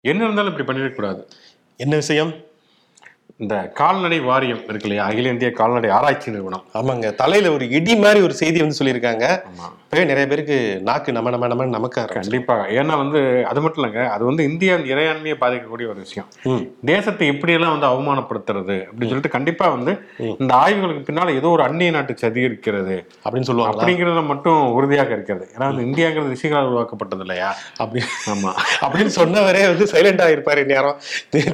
என்ன இருந்தாலும் இப்படி பண்ணிடக்கூடாது என்ன விஷயம்? இந்த கால்நடை வாரியம் இருக்கு இல்லையா? அகில இந்திய கால்நடை ஆராய்ச்சி நிறுவனம். ஆமாங்க. தலையில ஒரு இடி மாதிரி ஒரு செய்தி வந்து சொல்லியிருக்காங்க. ஆமா. இப்பவே நிறைய பேருக்கு நாக்கு நம்ம நம்ம நம்ம நமக்க கண்டிப்பாக ஏன்னா வந்து அது மட்டும் இல்லைங்க. அது வந்து இந்தியாவின் இறையாண்மையை பாதிக்கக்கூடிய ஒரு விஷயம். தேசத்தை இப்படியெல்லாம் வந்து அவமானப்படுத்துறது அப்படின்னு சொல்லிட்டு கண்டிப்பா வந்து இந்த ஆய்வுகளுக்கு பின்னால ஏதோ ஒரு அந்நிய நாட்டு சதி இருக்கிறது அப்படின்னு சொல்லுவாங்களா அப்படிங்கிறதுல மட்டும் உறுதியாக இருக்கிறது. ஏன்னா வந்து இந்தியாங்கிறது ரிஷிகளால் உருவாக்கப்பட்டது இல்லையா? அப்படி. ஆமா. அப்படின்னு சொன்னவரே வந்து சைலண்டா இருப்பாரு நேரம்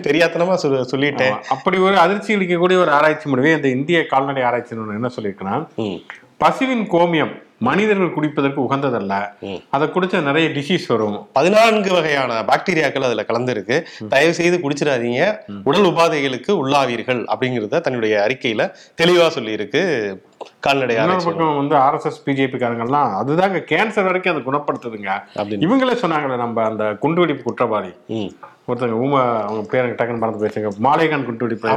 தெரியாதனமா சொல் சொல்லிட்டேன். அப்படி ஒரு அதிர்ச்சி அளிக்கக்கூடிய ஒரு ஆராய்ச்சி முடிவை இந்த இந்திய கால்நடை ஆராய்ச்சி என்ன சொல்லியிருக்குன்னா பசுவின் கோமியம் மனிதர்கள் குடிப்பதற்கு உகந்ததல்ல. அதை குடிச்சா நிறைய டிசீஸ் வரும். பதினான்கு வகையான பாக்டீரியாக்கள் அதுல கலந்துருக்கு. தயவு செய்து குடிச்சிடாதீங்க. உடல் உபாதைகளுக்கு உள்ளாவீர்கள் அப்படிங்கிறத தன்னுடைய அறிக்கையில தெளிவா சொல்லியிருக்கு கால்நடை பக்கம் வந்து ஆர்எஸ்எஸ் பிஜேபி காரங்கெல்லாம் அதுதாங்க கேன்சர் வரைக்கும் அதை குணப்படுத்துதுங்க. இவங்களே சொன்னாங்களே நம்ம அந்த குண்டுவெடிப்பு குற்றவாளி. ஒருத்தங்க ஊம அவங்க பேர் டக்குன்னு மறந்து போயிடுச்சுங்க. மாலைகான் குண்டுவெடிப்பு.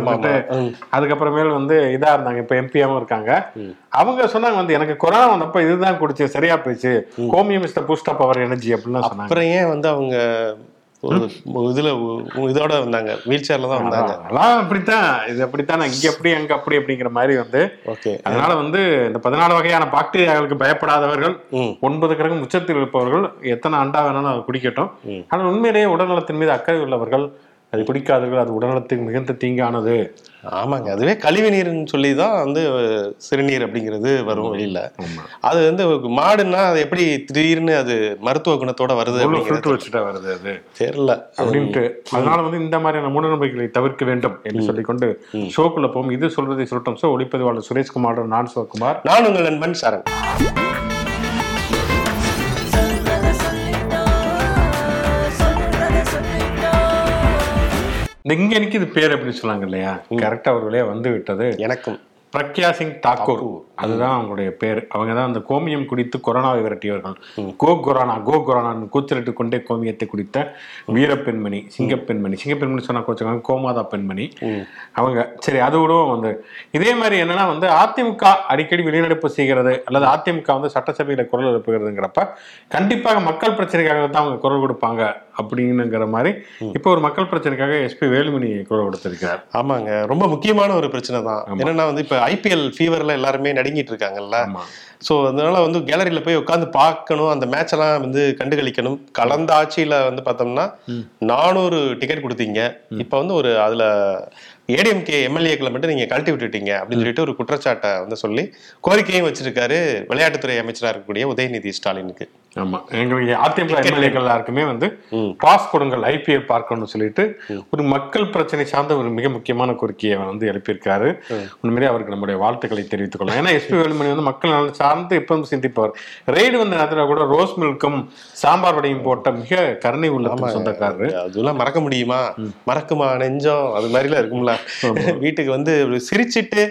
அதுக்கப்புறமேல் வந்து இதா இருந்தாங்க. இப்ப எம்பியாவும் இருக்காங்க. அவங்க சொன்னாங்க வந்து எனக்கு கொரோனா வந்தப்ப இதுதான் குடிச்சு சரியா போயிடுச்சு. The boost of our energy அப்படின்னு சொன்னாங்க. அப்புறம் ஏன் வந்து அவங்க இதுல ஒ- இதோட வந்தாங்க. வீல் சேர்ல தான் வந்தாங்க. அதெல்லாம் அப்படித்தான். இது அப்படித்தான்? இங்க அப்படி அங்க அப்படி அப்படிங்கிற மாதிரி வந்து ஓகே. அதனால வந்து இந்த பதினாலு வகையான பாக்டீரியாக்களுக்கு பயப்படாதவர்கள் ஒன்பது கிரகம் உச்சத்தில் இருப்பவர்கள் எத்தனை அண்டா வேணாலும் அதை குடிக்கட்டும். ஆனால் உண்மையிலேயே உடல்நலத்தின் மீது அக்கறை உள்ளவர்கள் அது குடிக்காதவர்கள் அது உடல்நலத்துக்கு மிகுந்த தீங்கானது. ஆமாங்க. அதுவே கழிவு நீர்னு சொல்லி தான் வந்து சிறுநீர் அப்படிங்கிறது வரும் வெளியில. அது வந்து மாடுன்னா அது எப்படி திடீர்னு அது மருத்துவ குணத்தோட வருது வச்சுட்டா வருது அது. தெரியல. அப்படின்ட்டு அதனால வந்து இந்த மாதிரியான மூடநம்பிக்கைகளை தவிர்க்க வேண்டும் என்று சொல்லிக்கொண்டு ஷோக்குள்ள போகும் இது சொல்வதை சொல்லட்டும் ஷோ ஒளிப்பதிவாளர் சுரேஷ்குமார் நான் சிவகுமார் நான் உங்கள் நண்பன் சரண். இங்க எனக்கு இது பேர் அப்படின்னு சொன்னாங்க இல்லையா? கரெக்டா ஒரு வழியா வந்து விட்டது. எனக்கும். பிரக்யா சிங் தாக்கூர். அதுதான் அவங்களுடைய பேர். அவங்க தான் அந்த கோமியம் குடித்து கொரோனாவை விரட்டியவர்கள். கோ கொரோனா கோ கொரோனான்னு கூச்சலிட்டு கொண்டே கோமியத்தை குடித்த வீரப்பெண்மணி சிங்கப்பெண்மணி. சிங்கப்பெண்மணி சொன்னா கோச்சுக்காங்க கோமாதா பெண்மணி. அவங்க சரி அது விடவும் வந்து இதே மாதிரி என்னன்னா வந்து அதிமுக அடிக்கடி வெளிநடப்பு செய்கிறது அல்லது அதிமுக வந்து சட்டசபையில குரல் எழுப்புகிறதுங்கிறப்ப கண்டிப்பாக மக்கள் பிரச்சனைக்காக தான் அவங்க குரல் கொடுப்பாங்க. அப்படின்னுங்கிற மாதிரி இப்போ ஒரு மக்கள் பிரச்சனைக்காக எஸ்பி வேலுமணி குரல் கொடுத்திருக்கிறார். ஆமாங்க. ரொம்ப முக்கியமான ஒரு பிரச்சனை தான். என்னன்னா வந்து இப்ப ஐபிஎல் ஃபீவர்ல எல்லாருமே நடுங்கிட்டு இருக்காங்கல்ல. ஸோ அதனால வந்து கேலரியில போய் உட்காந்து பார்க்கணும். அந்த மேட்ச் எல்லாம் வந்து கண்டுகளிக்கணும். கலந்த ஆட்சியில வந்து பார்த்தோம்னா நானூறு டிக்கெட் கொடுத்தீங்க. இப்போ வந்து ஒரு அதுல ஏடிஎம்கே எம்எல்ஏக்களை மட்டும் நீங்க கழட்டி விட்டுட்டீங்க அப்படின்னு சொல்லிட்டு ஒரு குற்றச்சாட்டை வந்து சொல்லி கோரிக்கையும் வச்சிருக்காரு விளையாட்டுத்துறை அமைச்சரா இருக்கக்கூடிய உதயநிதி ஸ்டாலினுக்கு. ஆமா. எங்களுக்கு அதிமுக எம்எல்ஏக்கள் எல்லாருக்குமே வந்து. பாஸ் கொடுங்கள் ஐபிஎல் பார்க்கணும்னு சொல்லிட்டு ஒரு மக்கள் பிரச்சனை சார்ந்த ஒரு மிக முக்கியமான கோரிக்கையை வந்து எழுப்பியிருக்காரு உண்மையிலேயே அவருக்கு நம்முடைய வாழ்த்துக்களை தெரிவித்துக் கொள்ளலாம் ஏன்னா எஸ்பி வேலுமணி வந்து மக்கள் நலன் சார்ந்து எப்பவும் சிந்திப்பவர். ரெய்டு வந்த நேரத்தில் கூட ரோஸ் மில்க்கும் சாம்பார் வடையும் போட்ட மிக கருணை உள்ளத்துக்கு சொந்தக்காரரு. அதெல்லாம் மறக்க முடியுமா? மறக்குமா? நெஞ்சம்? அது மாதிரிலாம் இருக்கும்ல. வீட்டுக்கு வந்து சிரிச்சிட்டு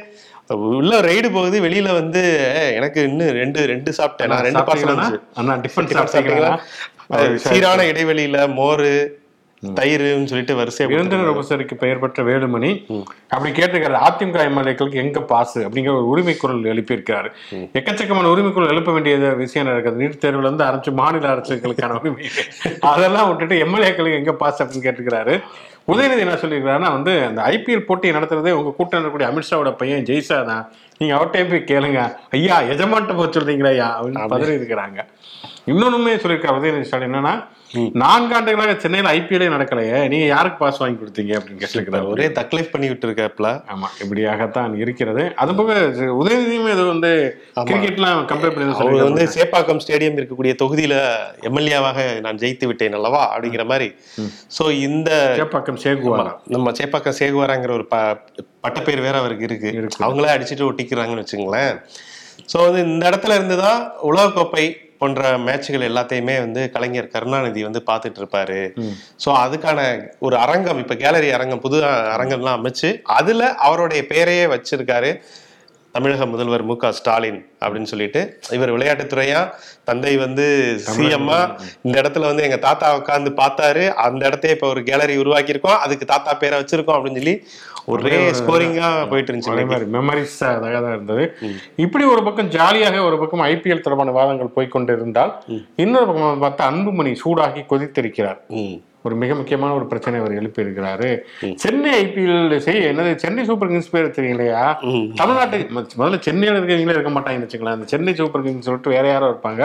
உள்ள ரைடு போகுது வெளியில வந்து "ஏய், எனக்கு இன்னும் ரெண்டு ரெண்டு சாப்பிட்டேன். நான் ரெண்டு பார்சல் அண்ணா டிஃபன் சாப்பிட்டீங்களா? சீரான இடைவெளியில மோர் தயிர்னு சொல்லிட்டு வரிசையா விருந்தினர் உபசரிக்கு பெயர் பெற்ற வேலுமணி. அப்படி கேட்டிருக்காரு அதிமுக எம்எல்ஏக்களுக்கு எங்க பாசு? அப்படிங்கிற ஒரு உரிமை குரல் எழுப்பியிருக்காரு எக்கச்சக்கமான உரிமை குரல் எழுப்ப வேண்டிய விஷயம் நடக்குது நீட் தேர்வுல இருந்து ஆரம்பிச்சு மாநில அரசுகளுக்கான உரிமை. அதெல்லாம் விட்டுட்டு எம்எல்ஏக்களுக்கு எங்க பாஸ் அப்படின்னு கேட்டிருக்கிறாரு. உதயநிதி என்ன சொல்லியிருக்காருன்னா வந்து அந்த ஐபிஎல் போட்டி நடத்துறதே உங்க கூட்டம் இருக்கக்கூடிய அமித்ஷாவோட பையன் ஜெய்சா தான் நீங்க அவர்கிட்டயே போய் கேளுங்க. ஐயா எஜமான்ட்ட போய் சொல்றீங்களா ஐயா? அப்படின்னு பதறி இருக்கிறாங்க. இன்னொன்னுமே சொல்லியிருக்காரு உதயநிதி ஸ்டாலின் என்னன்னா நான்காண்டுகளாக சென்னையில ஐபிஎல்லே நடக்கலையே. நீங்க யாருக்கு பாஸ் வாங்கி கொடுத்தீங்க அப்படின்னு கேட்டிருக்கிறாரு ஒரே தக்லைஃப் பண்ணி விட்டு இருக்காப்ல ஆமா இப்படியாகத்தான் இருக்கிறது. அது போக உதயநிதியும் இது வந்து கிரிக்கெட்லாம் கம்பேர் பண்ணி வந்து சேப்பாக்கம் ஸ்டேடியம் இருக்கக்கூடிய தொகுதியில எம்எல்ஏவாக நான் ஜெயித்து விட்டேன் அல்லவா அப்படிங்கிற மாதிரி. சோ இந்த சேப்பாக்கம் சேகுவாரா? நம்ம சேப்பாக்கம் சேகுவாராங்கிற ஒரு ப பட்டப்பேர் வேற அவருக்கு இருக்கு. இருக்கு. அவங்களே அடிச்சுட்டு ஒட்டிக்கிறாங்கன்னு வச்சுங்களேன். ஸோ வந்து இந்த இடத்துல இருந்து தான் உலகக்கோப்பை போன்ற மேட்சுகள் எல்லாத்தையுமே வந்து கலைஞர் கருணாநிதி வந்து பார்த்துட்டு இருப்பாரு. ஸோ அதுக்கான ஒரு அரங்கம் இப்ப கேலரி அரங்கம் புது அரங்கம்லாம் அமைச்சு அதுல அவருடைய பெயரையே வச்சிருக்காரு. தமிழக முதல்வர் மு க ஸ்டாலின் அப்படின்னு சொல்லிட்டு இவர் விளையாட்டுத்துறையா தந்தை வந்து சிஎம்மா இந்த இடத்துல வந்து எங்க தாத்தா உட்காந்து பார்த்தாரு. அந்த இடத்தையே இப்ப ஒரு கேலரி உருவாக்கி இருக்கோம் அதுக்கு தாத்தா பேரை வச்சிருக்கோம் அப்படின்னு சொல்லி ஒரே ஸ்கோரிங்கா போயிட்டு இருந்துச்சு மெமரிஸ் அழகாக தான் இருந்தது. இப்படி ஒரு பக்கம் ஜாலியாக ஒரு பக்கம் ஐபிஎல் தொடர்பான வாதங்கள் போய்க்கொண்டு இருந்தால் இன்னொரு பக்கம் பார்த்தா அன்புமணி சூடாகி கொதித்திருக்கிறார். ஒரு மிக முக்கியமான ஒரு பிரச்சனை அவர் எழுப்பி இருக்கிறாரு சென்னை ஐபிஎல் செய்ய என்னது சென்னை சூப்பர் கிங்ஸ் பேர் தெரியலையா தமிழ்நாட்டு முதல்ல சென்னையில இருக்கவங்களே இருக்க மாட்டாங்கன்னு வச்சுக்கலாம் இந்த சென்னை சூப்பர் கிங்ஸ் சொல்லிட்டு வேற யாரோ இருப்பாங்க.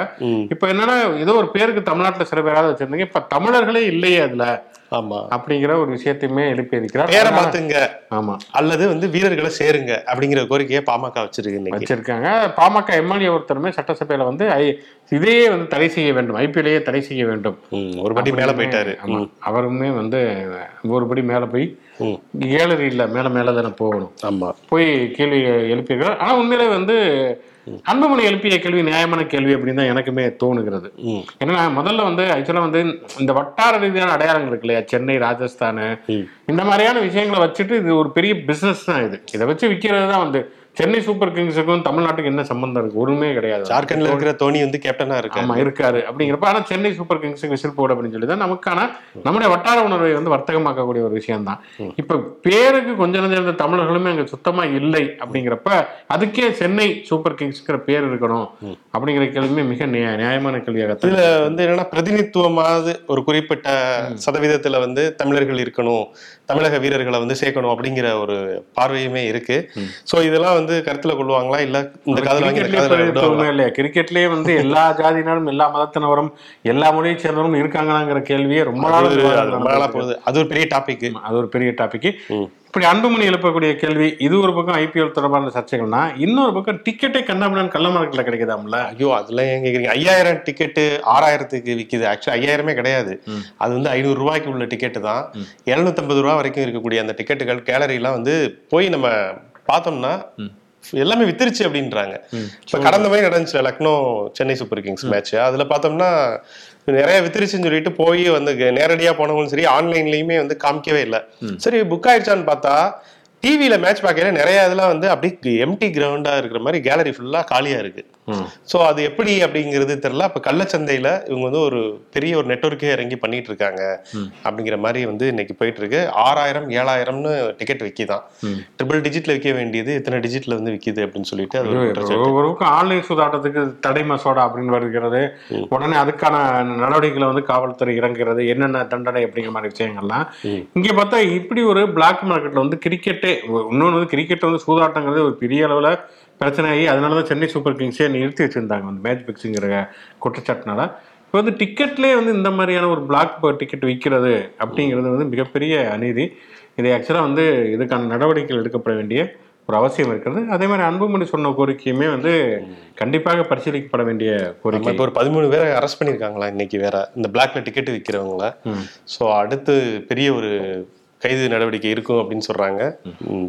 இப்ப என்னன்னா ஏதோ ஒரு பேருக்கு தமிழ்நாட்டுல சில பேராவது வச்சிருந்தீங்க. இப்ப தமிழர்களே இல்லையே அதுல. ஆமா. அப்படிங்கிற ஒரு விஷயத்தையுமே எழுப்பி இருக்கிறார். பேரை மாத்துங்க. ஆமா. அல்லது வந்து வீரர்களை சேருங்க அப்படிங்கிற கோரிக்கையை பாமக வச்சிருக்கு இன்னைக்கு. வச்சிருக்காங்க. பாமக எம்எல்ஏ ஒருத்தருமே சட்டசபையில வந்து ஐ- இதையே வந்து தடை செய்ய வேண்டும். ஐபிஎல்லையே தடை செய்ய வேண்டும். ஒரு படி மேல போயிட்டாரு. ஆமா. அவருமே வந்து ஒருபடி மேல போய். கேலரி இல்ல மேல மேல தானே போகணும். ஆமா. போய் கேள்வி எழுப்பியிருக்கிறார். ஆனா உண்மையிலே வந்து அன்புமணி எழுப்பிய கேள்வி நியாயமான கேள்வி அப்படின்னு தான் எனக்குமே தோணுகிறது. ஏன்னா முதல்ல வந்து ஆக்சுவலா வந்து இந்த வட்டார ரீதியான அடையாளங்கள் இருக்கு இல்லையா? சென்னை ராஜஸ்தான். இந்த மாதிரியான விஷயங்களை வச்சுட்டு இது ஒரு பெரிய பிசினஸ் தான் இது. இதை வச்சு விற்கிறது தான் வந்து சென்னை சூப்பர் கிங்ஸுக்கும் தமிழ்நாட்டுக்கு என்ன சம்பந்தம் இருக்கு? ஒருமே கிடையாது. ஜார்க்கண்ட்ல இருக்கிற தோனி வந்து கேப்டனா இருக்காரு. ஆமா இருக்காரு. அப்படிங்கிறப்ப ஆனா சென்னை சூப்பர் கிங்ஸுக்கு விசில் போடு அப்படின்னு சொல்லி தான் நமக்கான நம்முடைய வட்டார உணர்வை வந்து வர்த்தகமாக்கக்கூடிய ஒரு விஷயம் தான் இப்ப பேருக்கு கொஞ்ச நஞ்சம் இருந்த தமிழர்களுமே அங்க சுத்தமா இல்லை அப்படிங்கிறப்ப அதுக்கே சென்னை சூப்பர் கிங்ஸ்ங்கிற பேர் இருக்கணும் அப்படிங்கிற கேள்வியுமே மிக நியா- நியாயமான கேள்வியாக இதுல வந்து என்னன்னா பிரதிநிதித்துவமாவது ஒரு குறிப்பிட்ட சதவீதத்துல வந்து தமிழர்கள் இருக்கணும் தமிழக வீரர்களை வந்து சேர்க்கணும் அப்படிங்கிற ஒரு பார்வையுமே இருக்கு. சோ இதெல்லாம் வந்து கருத்துல கொள்வாங்களா? இல்ல இந்த காதல் இல்லையா? கிரிக்கெட்லயே வந்து எல்லா ஜாதியினரும் எல்லா மதத்தினரும் எல்லா மொழியை சேர்ந்தவரும் இருக்காங்களாங்கிற கேள்வியே ரொம்ப நாள் போகுது. அது ஒரு பெரிய டாபிக் அது ஒரு பெரிய டாபிக் இப்படி அன்புமணி எழுப்பக்கூடிய கேள்வி இது ஒரு பக்கம் ஐபிஎல் தொடர்பான சர்ச்சைகள்னா இன்னொரு பக்கம் டிக்கெட்டே கண்ணாமண்ணன் கள்ள மார்க்கெட்ல கிடைக்குதாம்ல? ஐயோ ஏன் கேக்குறீங்க? ஐயாயிரம் டிக்கெட்டு ஆறாயிரத்துக்கு விக்குது. ஆக்சுவலி ஐயாயிரமே கிடையாது. அது வந்து ஐநூறு ரூபாய்க்கு உள்ள டிக்கெட்டு தான். எழுநூத்தம்பது ரூபா வரைக்கும் இருக்கக்கூடிய அந்த டிக்கெட்டுகள் கேலரிலாம் வந்து போய் நம்ம பார்த்தோம்னா எல்லாமே வித்துருச்சு அப்படின்றாங்க. இப்ப கடந்த மாதிரி நடந்துச்சு Lucknow Chennai Super Kings match அதுல பார்த்தோம்னா நிறைய வித்துருச்சுன்னு சொல்லிட்டு போய் வந்து நேரடியா போனவங்களும் சரி ஆன்லைன்லயுமே வந்து காமிக்கவே இல்லை. சரி புக் ஆயிடுச்சான்னு பார்த்தா டிவியில மேட்ச் பார்க்கல நிறைய இதெல்லாம் வந்து அப்படியே எம்டி கிரவுண்டா இருக்கிற மாதிரி கேலரி ஃபுல்லா காலியா இருக்கு. சோ அது எப்படி அப்படிங்கிறது தெரியல. அப்ப கள்ளச்சந்தையில இவங்க வந்து ஒரு பெரிய ஒரு நெட்வொர்க்கே இறங்கி பண்ணிட்டு இருக்காங்க. அப்படிங்கிற மாதிரி வந்து இன்னைக்கு போயிட்டு இருக்கு. ஆறாயிரம் ஏழாயிரம்னு டிக்கெட் விக்கிதான். ட்ரிபிள் டிஜிட்ல விற்க வேண்டியது இத்தனை டிஜிட்ல வந்து விக்குது அப்படின்னு சொல்லிட்டு அது ஒரு ஆன்லைன் சூதாட்டத்துக்கு தடை மசோடா அப்படின்னு வருகிறது. உடனே அதுக்கான நடவடிக்கைகளை வந்து காவல்துறை இறங்குறது என்னென்ன தண்டனை அப்படிங்கிற மாதிரி விஷயங்கள்லாம். இங்க பார்த்தா இப்படி ஒரு பிளாக் மார்க்கெட்ல வந்து கிரிக்கெட்டே இன்னொன்று வந்து கிரிக்கெட் வந்து சூதாட்டங்கிறது ஒரு பெரிய அளவுல பிரச்சனையாகி அதனால தான் சென்னை சூப்பர் கிங்ஸே நிறுத்தி வச்சிருந்தாங்க வந்து மேட்ச் பிக்ஸுங்கிற குற்றச்சாட்டுனால. இப்போ வந்து டிக்கெட்லேயே வந்து இந்த மாதிரியான ஒரு பிளாக் டிக்கெட் விற்கிறது அப்படிங்கிறது வந்து மிகப்பெரிய அநீதி. இதை ஆக்சுவலாக வந்து இதுக்கான நடவடிக்கைகள் எடுக்கப்பட வேண்டிய ஒரு அவசியம் இருக்கிறது. அதே மாதிரி அன்புமணி சொன்ன கோரிக்கையுமே வந்து கண்டிப்பாக பரிசீலிக்கப்பட வேண்டிய கோரிக்கை. இப்போ ஒரு பதிமூணு பேரை அரெஸ்ட் பண்ணியிருக்காங்களா இன்னைக்கு வேற? இந்த பிளாக்ல டிக்கெட் விற்கிறவங்கள ஸோ அடுத்து பெரிய ஒரு கைது நடவடிக்கை இருக்கும் அப்படின்னு சொல்றாங்க.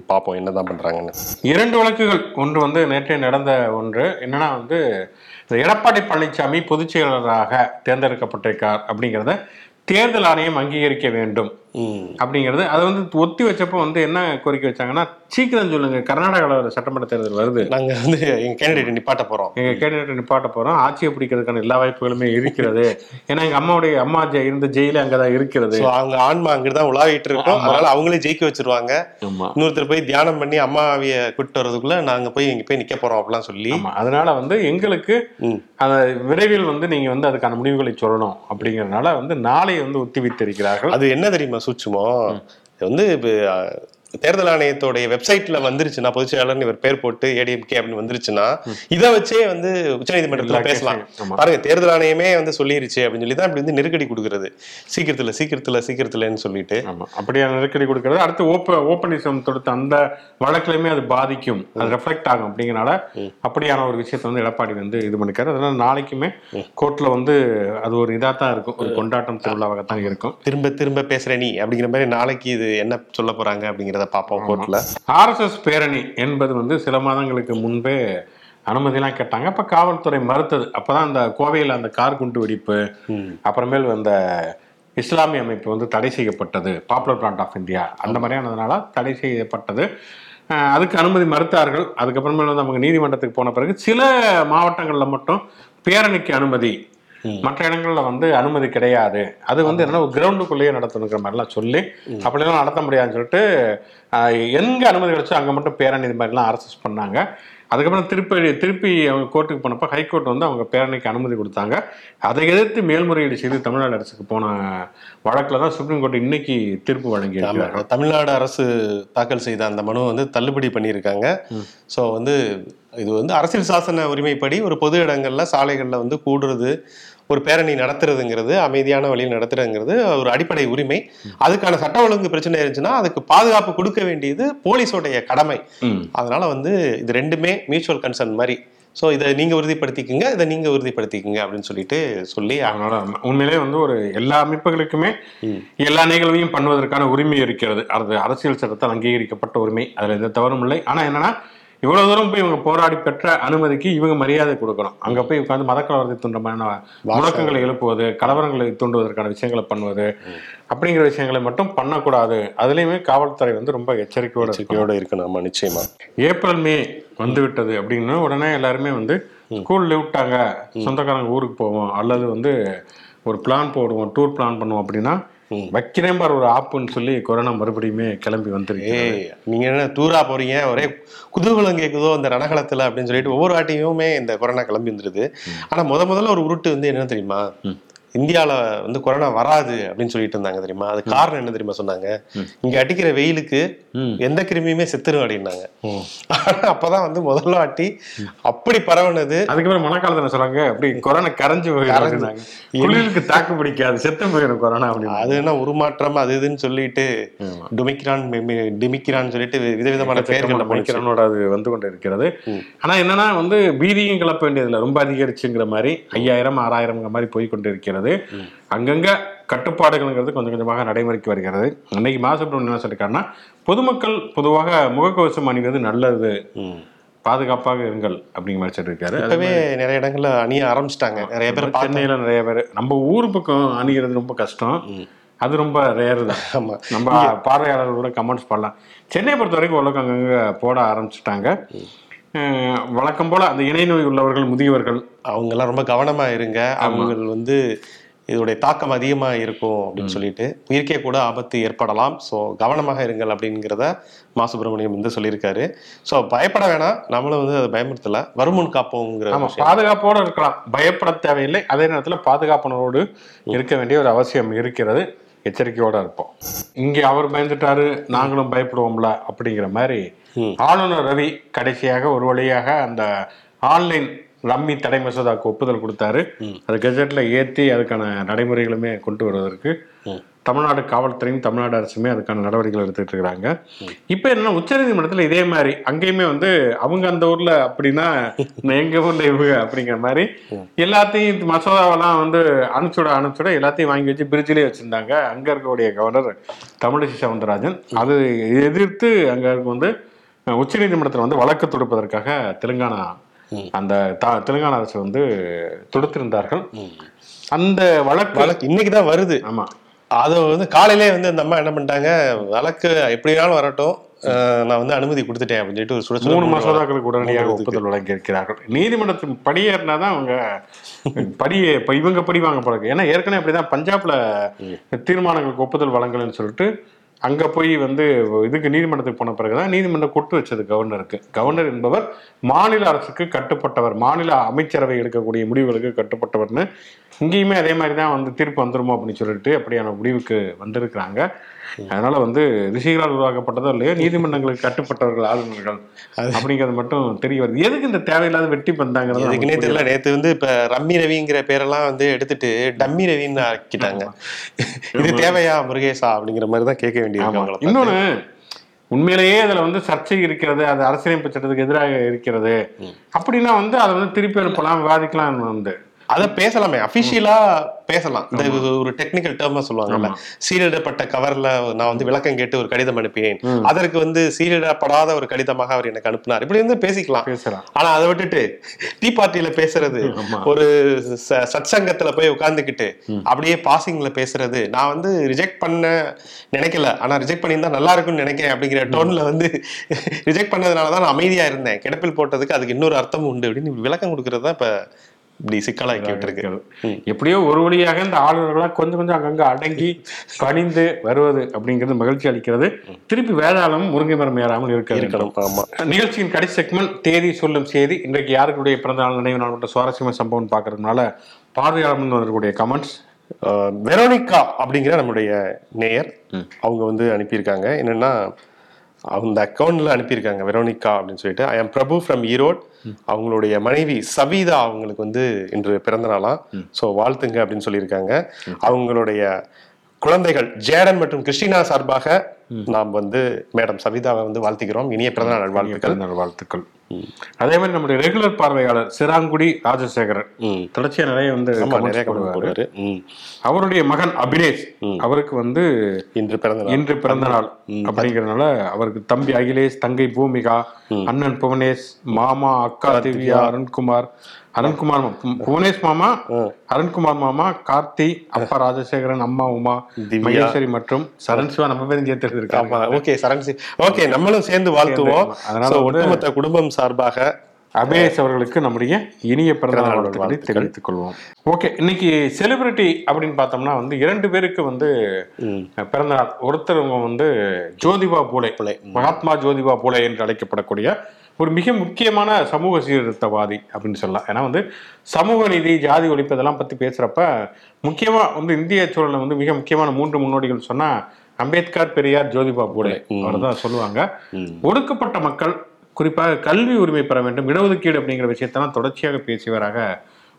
பார்ப்போம் என்னதான் பண்றாங்கன்னு. இரண்டு வழக்குகள் ஒன்று வந்து நேற்றே நடந்த ஒன்று என்னன்னா வந்து எடப்பாடி பழனிசாமி பொதுச் செயலாளராக தேர்ந்தெடுக்கப்பட்டிருக்கார் அப்படிங்கிறத தேர்தல் ஆணையம் அங்கீகரிக்க வேண்டும். அப்படிங்கிறது அதை வந்து ஒத்தி வச்சப்போ வந்து என்ன கோரிக்கை வச்சாங்கன்னா சீக்கிரம் சொல்லுங்க கர்நாடகாவில் சட்டமன்ற தேர்தல் வருது. நாங்க வந்து எங்க கேண்டிடேட் நிப்பாட்ட போறோம். எங்க கேண்டிடேட் நிப்பாட்ட போறோம். ஆட்சியை பிடிக்கிறதுக்கான எல்லா வாய்ப்புகளுமே இருக்கிறது. ஏன்னா எங்க அம்மாவுடைய அம்மா ஜெ- இருந்த ஜெயில அங்கதான் இருக்கிறது. ஸோ அவங்க ஆன்மா அங்கிட்டு உலாவிட்டு இருக்கோம். அதனால அவங்களே ஜெயிக்க வச்சிருவாங்க. இன்னொருத்தர் போய் தியானம் பண்ணி அம்மாவிய கூட்டு வர்றதுக்குள்ள நாங்க போய் இங்க போய் நிக்க போறோம் அப்படிலாம் சொல்லி அதனால வந்து எங்களுக்கு ம். அந்த விரைவில் வந்து நீங்க வந்து அதுக்கான முடிவுகளை சொல்லணும் அப்படிங்கறதுனால வந்து நாளை வந்து ஒத்தி வைத்திருக்கிறார்கள். அது என்ன தெரியுமா சூட்சுமோ இது வந்து இப்ப, அஹ், தேர்தல் ஆணையத்தோடைய வெப்சைட்ல வந்துருச்சுன்னா பொதுச் இவர் பேர் போட்டு ஏடிஎம்கே அப்படின்னு வந்துருச்சுன்னா இதை வச்சே வந்து உச்சநீதிமன்றத்துல பேசலாம். பாருங்க தேர்தல் ஆணையமே வந்து சொல்லிருச்சு அப்படின்னு சொல்லி தான் இப்படி வந்து நெருக்கடி கொடுக்கறது. சீக்கிரத்துல சீக்கிரத்துல சீக்கிரத்துலன்னு சொல்லிட்டு. ஆமா. அப்படியான நெருக்கடி கொடுக்கிறது. அடுத்து ஓப்ப ஓப்பனிசம் தொடுத்த அந்த வழக்குலையுமே அது பாதிக்கும். அது ரெஃப்ளெக்ட் ஆகும் அப்படிங்கறனால அப்படியான ஒரு விஷயத்தை வந்து எடப்பாடி வந்து இது பண்ணிக்காரு அதனால நாளைக்குமே கோர்ட்ல வந்து அது ஒரு இதா தான் இருக்கும். ஒரு கொண்டாட்டம் திருவிழாவாக தான் இருக்கும். திரும்ப திரும்ப பேசுற நீ அப்படிங்கிற மாதிரி நாளைக்கு இது என்ன சொல்ல போறாங்க அப்படிங்கிறத பார்ப்போம் கோர்ட்ல. ஆர்எஸ்எஸ் பேரணி என்பது வந்து சில மாதங்களுக்கு முன்பே அனுமதிலாம் கேட்டாங்க. அப்ப காவல்துறை மறுத்தது. அப்பதான் அந்த கோவையில் அந்த கார் குண்டு வெடிப்பு அப்புறமேல் அந்த இஸ்லாமிய அமைப்பு வந்து தடை செய்யப்பட்டது. பாப்புலர் பிராண்ட் ஆஃப் இந்தியா அந்த மாதிரியானதுனால தடை செய்யப்பட்டது. அதுக்கு அனுமதி மறுத்தார்கள். அதுக்கப்புறமேல் வந்து அவங்க நீதிமன்றத்துக்கு போன பிறகு சில மாவட்டங்கள்ல மட்டும் பேரணிக்கு அனுமதி மற்ற இடங்கள்ல வந்து அனுமதி கிடையாது. அது வந்து என்ன கிரவுண்டுக்குள்ளேயே நடத்தணுங்கிற மாதிரிலாம் சொல்லி அப்படிலாம் நடத்த முடியாதுன்னு சொல்லிட்டு எங்க அனுமதி கிடைச்சோ அங்க மட்டும் பேரணி இது மாதிரிலாம் அரசஸ் பண்ணாங்க. அதுக்கப்புறம் திருப்பி திருப்பி அவங்க கோர்ட்டுக்கு போனப்ப ஹைகோர்ட் வந்து அவங்க பேரணிக்கு அனுமதி கொடுத்தாங்க. அதை எதிர்த்து மேல்முறையீடு செய்து தமிழ்நாடு அரசுக்கு போன வழக்குல தான் சுப்ரீம் கோர்ட் இன்னைக்கு தீர்ப்பு வழங்கி ஆமா. தமிழ்நாடு அரசு தாக்கல் செய்த அந்த மனுவை வந்து தள்ளுபடி பண்ணியிருக்காங்க. ஸோ வந்து இது வந்து அரசியல் சாசன உரிமைப்படி ஒரு பொது இடங்கள்ல சாலைகள்ல வந்து கூடுறது ஒரு பேரணி நடத்துறதுங்கிறது அமைதியான வழியில் நடத்துறதுங்கிறது ஒரு அடிப்படை உரிமை. அதுக்கான சட்ட ஒழுங்கு பிரச்சனை இருந்துச்சுன்னா அதுக்கு பாதுகாப்பு கொடுக்க வேண்டியது போலீஸோடைய கடமை. அதனால வந்து இது ரெண்டுமே மியூச்சுவல் கன்சர்ன் மாதிரி. ஸோ இதை நீங்க உறுதிப்படுத்திக்கங்க இதை நீங்க உறுதிப்படுத்திக்கங்க அப்படின்னு சொல்லிட்டு சொல்லி அதனால உண்மையிலே வந்து ஒரு எல்லா அமைப்புகளுக்குமே எல்லா நிகழ்வையும் பண்ணுவதற்கான உரிமை இருக்கிறது. அது அரசியல் சட்டத்தால் அங்கீகரிக்கப்பட்ட உரிமை. அதுல எந்த தவறும் இல்லை. ஆனா என்னன்னா இவ்வளவு தூரம் போய் இவங்க போராடி பெற்ற அனுமதிக்கு இவங்க மரியாதை கொடுக்கணும். அங்க போய் உட்கார்ந்து மத கலவரத்தை தூண்டுமான முழக்கங்களை எழுப்புவது கலவரங்களை தூண்டுவதற்கான விஷயங்களை பண்ணுவது அப்படிங்கிற விஷயங்களை மட்டும் பண்ணக்கூடாது. அதுலயுமே காவல்துறை வந்து ரொம்ப எச்சரிக்கையோட. எச்சரிக்கையோட இருக்கணும். ஆமா நிச்சயமா. ஏப்ரல் மே வந்து விட்டது அப்படின்னு உடனே எல்லாருமே வந்து ஸ்கூல் விட்டாங்க. சொந்தக்காரங்க ஊருக்கு போவோம். அல்லது வந்து ஒரு பிளான் போடுவோம். டூர் பிளான் பண்ணுவோம் அப்படின்னா வைக்கிறேன் பார் ஒரு ஆப்புன்னு சொல்லி கொரோனா மறுபடியுமே கிளம்பி வந்திருக்கு நீங்க என்ன டூரா போறீங்க? ஒரே குதூகலம் கேக்குதோ இந்த ரணகலத்துல அப்படின்னு சொல்லிட்டு ஒவ்வொரு வாட்டியுமே இந்த கொரோனா கிளம்பி வந்துருது. ஆனா முத முதல்ல ஒரு உருட்டு வந்து என்ன தெரியுமா? இந்தியால வந்து கொரோனா வராது அப்படின்னு சொல்லிட்டு இருந்தாங்க தெரியுமா? அது காரணம் என்ன தெரியுமா சொன்னாங்க? இங்க அடிக்கிற வெயிலுக்கு எந்த கிருமியுமே செத்துரும் அப்படின்னாங்க. ஆனா அப்பதான் வந்து முதல்ல வாட்டி அப்படி பரவுனது. அதுக்கப்புறம் மழைக்காலத்துல சொல்றாங்க அப்படி கொரோனா கரைஞ்சு. குளிருக்கு தாக்கு பிடிக்காது செத்து போயிடும் கொரோனா அப்படின்னு. அது என்ன உருமாற்றம் அது இதுன்னு சொல்லிட்டு டுமிக்ரான் டிமிக்ரான் சொல்லிட்டு விதவிதமான பெயர்கள் மைக்ரானோட அது வந்து கொண்டு இருக்கிறது ஆனா என்னன்னா வந்து பீதியும் கிளப்ப வேண்டியதுல ரொம்ப அதிகரிச்சுங்கிற மாதிரி ஐயாயிரம் ஆறாயிரம்ங்கிற மாதிரி போய் கொண்டு இருக்கிறது அங்கங்க கட்டுப்பாடுகள்ங்கிறது கொஞ்சம் கொஞ்சமாக நடைமுறைக்கு வருகிறது. அன்னைக்கு மாசுப்ரமணியன் என்ன சொல்லியிருக்காருன்னா பொதுமக்கள் பொதுவாக முகக்கவசம் அணிவது நல்லது. பாதுகாப்பாக இருங்கள் அப்படிங்கிற மாதிரி சொல்லியிருக்காரு அது இப்பவே நிறைய இடங்கள்ல அணிய ஆரம்பிச்சிட்டாங்க. நிறைய பேர் சென்னையில நிறைய பேர். நம்ம ஊர் பக்கம் அணிகிறது ரொம்ப கஷ்டம். அது ரொம்ப ரேர் தான். நம்ம பார்வையாளர்கள் கூட கமெண்ட்ஸ் பண்ணலாம். சென்னையை பொறுத்த வரைக்கும் ஓரளவுக்கு அங்கங்க போட ஆரம்பிச்சிட்டாங்க. வழக்கம் போல அந்த இணை நோய் உள்ளவர்கள் முதியவர்கள். அவங்க எல்லாம் ரொம்ப கவனமா இருங்க அவங்க வந்து இதோடைய தாக்கம் அதிகமா இருக்கும் அப்படின்னு சொல்லிட்டு உயிருக்கே கூட ஆபத்து ஏற்படலாம். ஸோ கவனமாக இருங்கள் அப்படிங்கிறத மா சுப்பிரமணியம் வந்து சொல்லியிருக்காரு. ஸோ பயப்பட வேணாம். நம்மளும் வந்து அதை பயமுறுத்தல. வருமுன் காப்போங்கிற. பாதுகாப்போட இருக்கலாம். பயப்பட தேவையில்லை. அதே நேரத்துல பாதுகாப்புணர்வோடு இருக்க வேண்டிய ஒரு அவசியம் இருக்கிறது. எச்சரிக்கையோட இருப்போம். இங்க அவர் பயந்துட்டாரு நாங்களும் பயப்படுவோம்ல அப்படிங்கிற மாதிரி ஆளுநர் ரவி கடைசியாக ஒரு வழியாக அந்த ஆன்லைன் ரம்மி தடை மசோதாக்கு ஒப்புதல் கொடுத்தாரு. அது கெஜெட்ல ஏத்தி அதுக்கான நடைமுறைகளுமே கொண்டு வருவதற்கு தமிழ்நாடு காவல்துறையும் தமிழ்நாடு அரசுமே அதுக்கான நடவடிக்கைகள் எடுத்துட்டு இருக்காங்க இப்போ என்னன்னா உச்சநீதிமன்றத்தில் இதே மாதிரி அங்கேயுமே வந்து அவங்க அந்த ஊர்ல அப்படின்னா எங்க ஊர்ல இவங்க? அப்படிங்கிற மாதிரி எல்லாத்தையும் மசோதாவெல்லாம் வந்து அனுப்பிச்சுட அனுப்பிச்சுட எல்லாத்தையும் வாங்கி வச்சு பிரிட்ஜிலே வச்சிருந்தாங்க. அங்க இருக்கக்கூடிய கவர்னர் தமிழிசை சவுந்தரராஜன். அது எதிர்த்து அங்க வந்து உச்சநீதிமன்றத்தில் வந்து வழக்கு தொடுப்பதற்காக தெலுங்கானா அந்த தெலுங்கானா அரசு வந்து தொடுத்திருந்தார்கள். அந்த வழக்கு வழக்கு இன்னைக்கு தான் வருது. ஆமா. அது வந்து காலையிலே வந்து அந்த அம்மா என்ன பண்ணிட்டாங்க வழக்கு எப்படினாலும் வரட்டும் நான் வந்து அனுமதி கொடுத்துட்டேன் அப்படின்னு சொல்லிட்டு ஒரு சுட மூணு மசோதாக்களுக்கு உடனடியாக ஒப்புதல் வழங்கி இருக்கிறார்கள் நீதிமன்றத்தின் படியேறினா தான் அவங்க இப்ப இவங்க படி வாங்க போறாங்க. ஏன்னா ஏற்கனவே அப்படிதான் பஞ்சாப்ல தீர்மானங்களுக்கு ஒப்புதல் வழங்கலன்னு சொல்லிட்டு அங்க போய் வந்து இதுக்கு நீதிமன்றத்துக்கு போன பிறகுதான் நீதிமன்றம் கொட்டு வச்சது கவர்னருக்கு. கவர்னர் என்பவர் மாநில அரசுக்கு கட்டுப்பட்டவர் மாநில அமைச்சரவை எடுக்கக்கூடிய முடிவுகளுக்கு கட்டுப்பட்டவர்னு இங்கேயுமே அதே மாதிரி தான் வந்து தீர்ப்பு வந்துருமோ அப்படின்னு சொல்லிட்டு அப்படியான முடிவுக்கு வந்திருக்கிறாங்க. அதனால வந்து ரிஷிகளால் உருவாக்கப்பட்டதோ இல்லையோ நீதிமன்றங்களுக்கு கட்டுப்பட்டவர்கள் ஆளுநர்கள் அப்படிங்கிறது மட்டும் தெரிய வருது. எதுக்கு இந்த தேவையில்லாத வெட்டி பந்தாங்கிறது எதுக்குன்னே தெரியல. நேத்து வந்து இப்ப ரம்மி ரவிங்கிற பேரெல்லாம் வந்து எடுத்துட்டு டம்மி ரவின்னு ஆக்கிட்டாங்க. இது தேவையா முருகேசா அப்படிங்கிற மாதிரி தான் கேட்க வேண்டியது இன்னொன்னு உண்மையிலேயே அதுல வந்து சர்ச்சை இருக்கிறது அது அரசியலமைப்பு சட்டத்துக்கு எதிராக இருக்கிறது. அப்படின்னா வந்து அதை வந்து திருப்பி அனுப்பலாம் விவாதிக்கலாம் வந்து. அதை பேசலாமே. அபிஷியலா பேசலாம். இந்த ஒரு டெக்னிக்கல் டேர்மா சொல்லுவாங்கல்ல. சீலிடப்பட்ட கவர்ல நான் வந்து விளக்கம் கேட்டு ஒரு கடிதம் அனுப்பினேன். அதற்கு வந்து சீலிடப்படாத ஒரு கடிதமாக அவர் எனக்கு அனுப்பினார். இப்படி வந்து பேசிக்கலாம். ஆனா அதை விட்டுட்டு டீ பார்ட்டியில பேசுறது. ஒரு சத்சங்கத்துல போய் உட்கார்ந்துக்கிட்டு அப்படியே பாசிங்ல பேசுறது நான் வந்து ரிஜெக்ட் பண்ண நினைக்கல. ஆனா ரிஜெக்ட் பண்ணியிருந்தா நல்லா இருக்கும்னு நினைக்கிறேன் அப்படிங்கிற டோன்ல வந்து ரிஜெக்ட் பண்ணதுனால தான் நான் அமைதியா இருந்தேன். கிடப்பில் போட்டதுக்கு அதுக்கு இன்னொரு அர்த்தம் உண்டு அப்படின்னு விளக்கம் கொடுக்கறது தான் இப்ப இப்படி சிக்கலாக்கி விட்டுருக்கு இருக்கிறது எப்படியோ ஒரு வழியாக இந்த ஆளுநர்களா கொஞ்சம் கொஞ்சம் அங்கங்க அடங்கி பணிந்து வருவது அப்படிங்கிறது மகிழ்ச்சி அளிக்கிறது. திருப்பி வேதாளமும் முருங்கை மரம் ஏறாமல் இருக்க. இருக்கணும் நிகழ்ச்சியின் கடைசி செக்மெண்ட் தேதி சொல்லும் செய்தி. இன்றைக்கு யாருக்குடைய பிறந்த நாள் நினைவு நாள் மட்டும் சுவாரஸ்யமான சம்பவம் பார்க்கறதுனால பார்வையாளர் வந்திருக்கக்கூடிய கமெண்ட்ஸ் வெரோனிகா அப்படிங்கிற நம்முடைய நேயர். அவங்க வந்து அனுப்பியிருக்காங்க. என்னன்னா அந்த அக்கௌண்ட்ல அனுப்பியிருக்காங்க வெரோனிகா அப்படின்னு சொல்லிட்டு. I am Prabhu from Erode அவங்களுடைய மனைவி சவிதா அவங்களுக்கு வந்து இன்று பிறந்த நாளாம் ஸோ வாழ்த்துங்க அப்படின்னு சொல்லியிருக்காங்க. அவங்களுடைய குழந்தைகள் ஜேடன் மற்றும் கிறிஸ்டினா சார்பாக நாம் வந்து மேடம் சவிதாவை வந்து வாழ்த்துக்கிறோம் இனிய பிறந்த நாள் வாழ்த்துக்கள். அதே மாதிரி நம்முடைய ரெகுலர் பார்வையாளர் சிராங்குடி ராஜசேகரன். தொடர்ச்சியா நிறைய வந்து நிறைய போடுவாரு. அவருடைய மகன் அபினேஷ் அவருக்கு வந்து இன்று பிறந்த இன்று பிறந்த நாள் அப்படிங்கறதுனால அவருக்கு தம்பி அகிலேஷ் தங்கை பூமிகா அண்ணன் புவனேஷ் மாமா அக்கா திவ்யா அருண்குமார் அருண்குமார் புவனேஷ் மாமா அருண்குமார் மாமா கார்த்தி அப்பா ராஜசேகரன் அம்மா உமா. மகேஸ்வரி மற்றும் சரண் சிவா நம்ம பேரும் சேர்த்து இருக்காங்க. ஓகே சரண் ஓகே நம்மளும் சேர்ந்து வாழ்த்துவோம். அதனால ஒட்டுமொத்த குடும்பம் சார்பாக அபிலேஷ் அவர்களுக்கு நம்முடைய இனிய பிறந்த நாள் தெரிவித்துக் கொள்வோம். ஓகே இன்னைக்கு செலிபிரிட்டி அப்படின்னு பார்த்தோம்னா வந்து இரண்டு பேருக்கு வந்து பிறந்த நாள் ஒருத்தருவங்க வந்து ஜோதிபா பூலே. மகாத்மா ஜோதிபா பூலே என்று அழைக்கப்படக்கூடிய ஒரு மிக முக்கியமான சமூக சீர்திருத்தவாதி அப்படின்னு சொல்லலாம். ஏன்னா வந்து சமூக நீதி ஜாதி ஒழிப்பு இதெல்லாம் பத்தி பேசுறப்ப முக்கியமா வந்து இந்திய சூழல்ல வந்து மிக முக்கியமான மூன்று முன்னோடிகள் சொன்னா அம்பேத்கர் பெரியார் ஜோதிபா பூலே அவர் தான் சொல்லுவாங்க. ஒடுக்கப்பட்ட மக்கள் குறிப்பாக கல்வி உரிமை பெற வேண்டும் இடஒதுக்கீடு அப்படிங்கிற விஷயத்தெல்லாம் தொடர்ச்சியாக பேசியவராக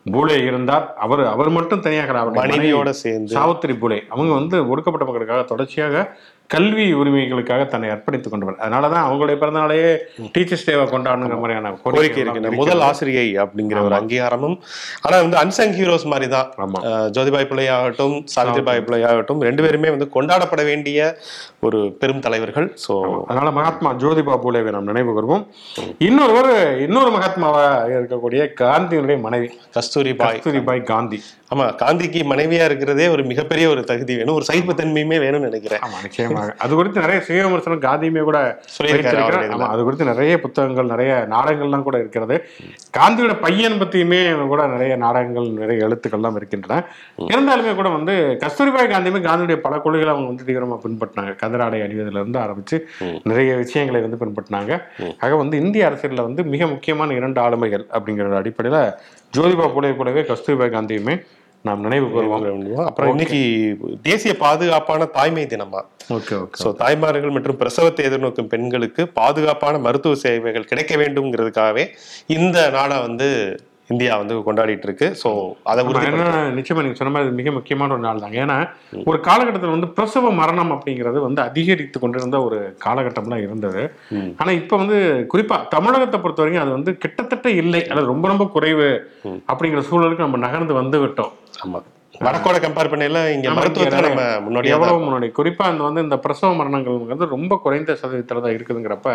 பூலே இருந்தார். அவர் அவர் மட்டும் தனியாக மனைவியோட மனைவி சேர்ந்து. சாவித்திரி பூலே. அவங்க வந்து ஒடுக்கப்பட்ட மக்களுக்காக தொடர்ச்சியாக கல்வி உரிமைகளுக்காக தன்னை அர்ப்பணித்துக் கொண்டவர் அதனாலதான் அவங்களுடைய பிறந்த நாளையே டீச்சர்ஸ் டேவை கொண்டாடணுங்கிற மாதிரியான கோரிக்கை இருக்கு. முதல் ஆசிரியை அப்படிங்கிற ஒரு அங்கீகாரமும் ஆனா வந்து அன்சங் ஹீரோஸ் மாதிரி தான் ஜோதிபாய் பிள்ளை ஆகட்டும் சாவித்ரிபாய் பிள்ளை ஆகட்டும் ரெண்டு பேருமே வந்து கொண்டாடப்பட வேண்டிய ஒரு பெரும் தலைவர்கள். சோ அதனால மகாத்மா ஜோதிபா பூலேவை நாம் நினைவு கூறுவோம் இன்னொருவர் இன்னொரு மகாத்மாவா இருக்கக்கூடிய காந்தியினுடைய மனைவி. கஸ்தூரிபாய். கஸ்தூரிபாய் காந்தி. ஆமா காந்திக்கு மனைவியா இருக்கிறதே ஒரு மிகப்பெரிய ஒரு தகுதி வேணும். ஒரு சகிப்புத்தன்மையுமே வேணும்னு நினைக்கிறேன். ஆமா நிச்சயமாக. அது குறித்து நிறைய சுய விமர்சனம் காந்தியுமே கூட சொல்லியிருக்காரு அது குறித்து நிறைய புத்தகங்கள் நிறைய நாடகங்கள்லாம் கூட இருக்கிறது. காந்தியோட பையன் பத்தியுமே கூட நிறைய நாடகங்கள் நிறைய எழுத்துக்கள்லாம் இருக்கின்றன. இருந்தாலுமே கூட வந்து கஸ்தூரிபாய் காந்தியுமே காந்தியுடைய பல கொள்கைகளை அவங்க வந்து தீவிரமா பின்பற்றினாங்க. கதராடை அணிவதிலிருந்து இருந்து ஆரம்பிச்சு நிறைய விஷயங்களை வந்து பின்பற்றினாங்க. ஆக வந்து இந்திய அரசியல்ல வந்து மிக முக்கியமான இரண்டு ஆளுமைகள் அப்படிங்கிற அடிப்படையில ஜோதிபா பூலே கூடவே கஸ்தூரிபாய் காந்தியுமே நாம் நினைவு கூறுவோம் அப்புறம் இன்னைக்கு தேசிய பாதுகாப்பான தாய்மை தினமா? Okay okay. சோ தாய்மார்கள் மற்றும் பிரசவத்தை எதிர்நோக்கும் பெண்களுக்கு பாதுகாப்பான மருத்துவ சேவைகள் கிடைக்க வேண்டும்ங்கிறதுக்காகவே இந்த நாளை வந்து இந்தியா வந்து கொண்டாடிட்டு இருக்கு சோ அதை ஏன்னா நிச்சயமா நீங்க சொன்ன மாதிரி மிக முக்கியமான ஒரு நாள் தாங்க ஏன்னா ஒரு காலகட்டத்தில் வந்து பிரசவ மரணம் அப்படிங்கிறது வந்து அதிகரித்து கொண்டிருந்த ஒரு காலகட்டம்லாம் இருந்தது. ஆனா இப்ப வந்து குறிப்பா தமிழகத்தை பொறுத்த வரைக்கும் அது வந்து கிட்டத்தட்ட இல்லை. அல்லது ரொம்ப ரொம்ப குறைவு அப்படிங்கிற சூழலுக்கு நம்ம நகர்ந்து வந்து விட்டோம். ஆமா. வடக்கோட கம்பேர் பண்ணையில இங்க இங்க நம்ம முன்னாடியே எவ்வளவு முன்னாடி? குறிப்பா அந்த வந்து இந்த பிரசவ மரணங்கள் வந்து ரொம்ப குறைந்த சதவீதத்துல தான் இருக்குதுங்கிறப்ப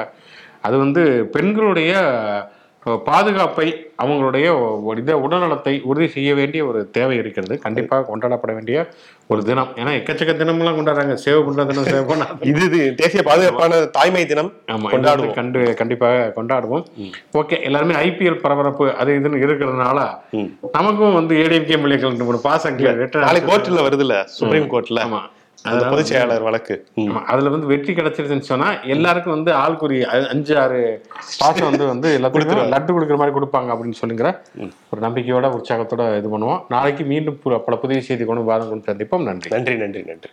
அது வந்து பெண்களுடைய பாதுகாப்பை அவங்களுடைய இத உடல்நலத்தை உறுதி செய்ய வேண்டிய ஒரு தேவை இருக்கிறது. கண்டிப்பாக கொண்டாடப்பட வேண்டிய ஒரு தினம். ஏன்னா எக்கச்சக்க தினம்லாம் கொண்டாடுறாங்க. சேவ் பண்ற தினம் சேவ் பண்ண இது இது தேசிய பாதுகாப்பான தாய்மை தினம். கொண்டாடுவோம். கண்டு கண்டிப்பாக கொண்டாடுவோம். ஓகே எல்லாருமே ஐபிஎல் பரபரப்பு அது இதுன்னு இருக்கிறதுனால நமக்கும் வந்து ஏடிஎம்கே ஒரு பாசம் நாளைக்கு கோர்ட்ல வருதுல்ல சுப்ரீம் கோர்ட்ல ஆமா. அந்த பொதுச் செயலாளர் வழக்கு. அதுல வந்து வெற்றி கிடைச்சிருச்சுன்னு சொன்னா எல்லாருக்கும் வந்து ஆள்குறி அஞ்சு ஆறு பாசம் வந்து வந்து எல்லாத்துக்கும் லட்டு கொடுக்குற மாதிரி கொடுப்பாங்க அப்படின்னு சொல்லுங்கிற ஒரு நம்பிக்கையோட உற்சாகத்தோட இது பண்ணுவோம். நாளைக்கு மீண்டும் பல புதிய செய்தி கொண்டு வாதம் கொண்டு சந்திப்போம். நன்றி. நன்றி நன்றி நன்றி.